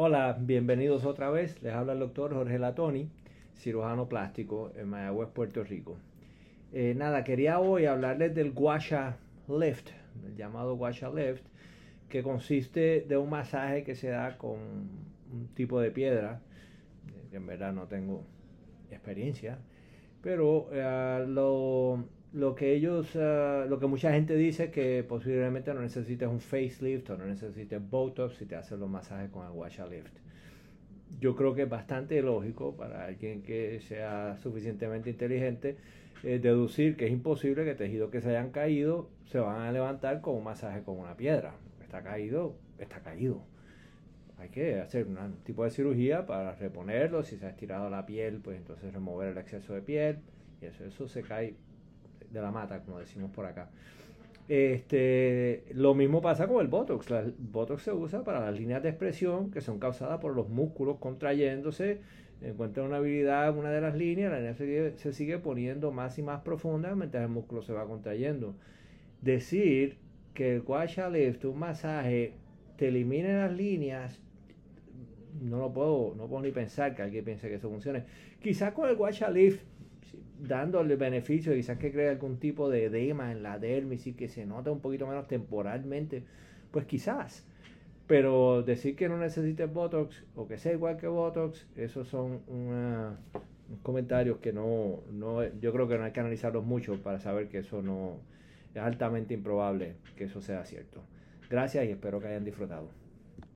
Hola, bienvenidos otra vez. Les habla el doctor Jorge Latoni, cirujano plástico en Mayagüez, Puerto Rico. Eh, nada, quería hoy hablarles del Guasha Lift, el llamado Guasha Lift, que consiste de un masaje que se da con un tipo de piedra, que en verdad no tengo experiencia, pero eh, lo, lo, que ellos, eh, lo que mucha gente dice es que posiblemente no necesites un facelift o no necesites Botox si te haces los masajes con el Guasha Lift. Yo creo que es bastante lógico para alguien que sea suficientemente inteligente eh, deducir que es imposible que tejidos que se hayan caído se van a levantar con un masaje con una piedra. Está caído, está caído. Hay que hacer un tipo de cirugía para reponerlo. Si se ha estirado la piel, pues entonces remover el exceso de piel. Y eso, eso se cae de la mata, como decimos por acá. Este, lo mismo pasa con el Botox. El Botox se usa para las líneas de expresión que son causadas por los músculos contrayéndose. Encuentra una habilidad en una de las líneas, la línea se se sigue poniendo más y más profunda mientras el músculo se va contrayendo. Decir que el Guasha Lift, un masaje, te elimine las líneas, no lo puedo, no puedo ni pensar que alguien piense que eso funcione. Quizás con el Guasha Lift, dándole beneficio, quizás que crea algún tipo de edema en la dermis y que se nota un poquito menos temporalmente, pues quizás. Pero decir que no necesites Botox o que sea igual que Botox, esos son comentarios que no, no, yo creo que no hay que analizarlos mucho para saber que eso no, es altamente improbable que eso sea cierto. Gracias y espero que hayan disfrutado.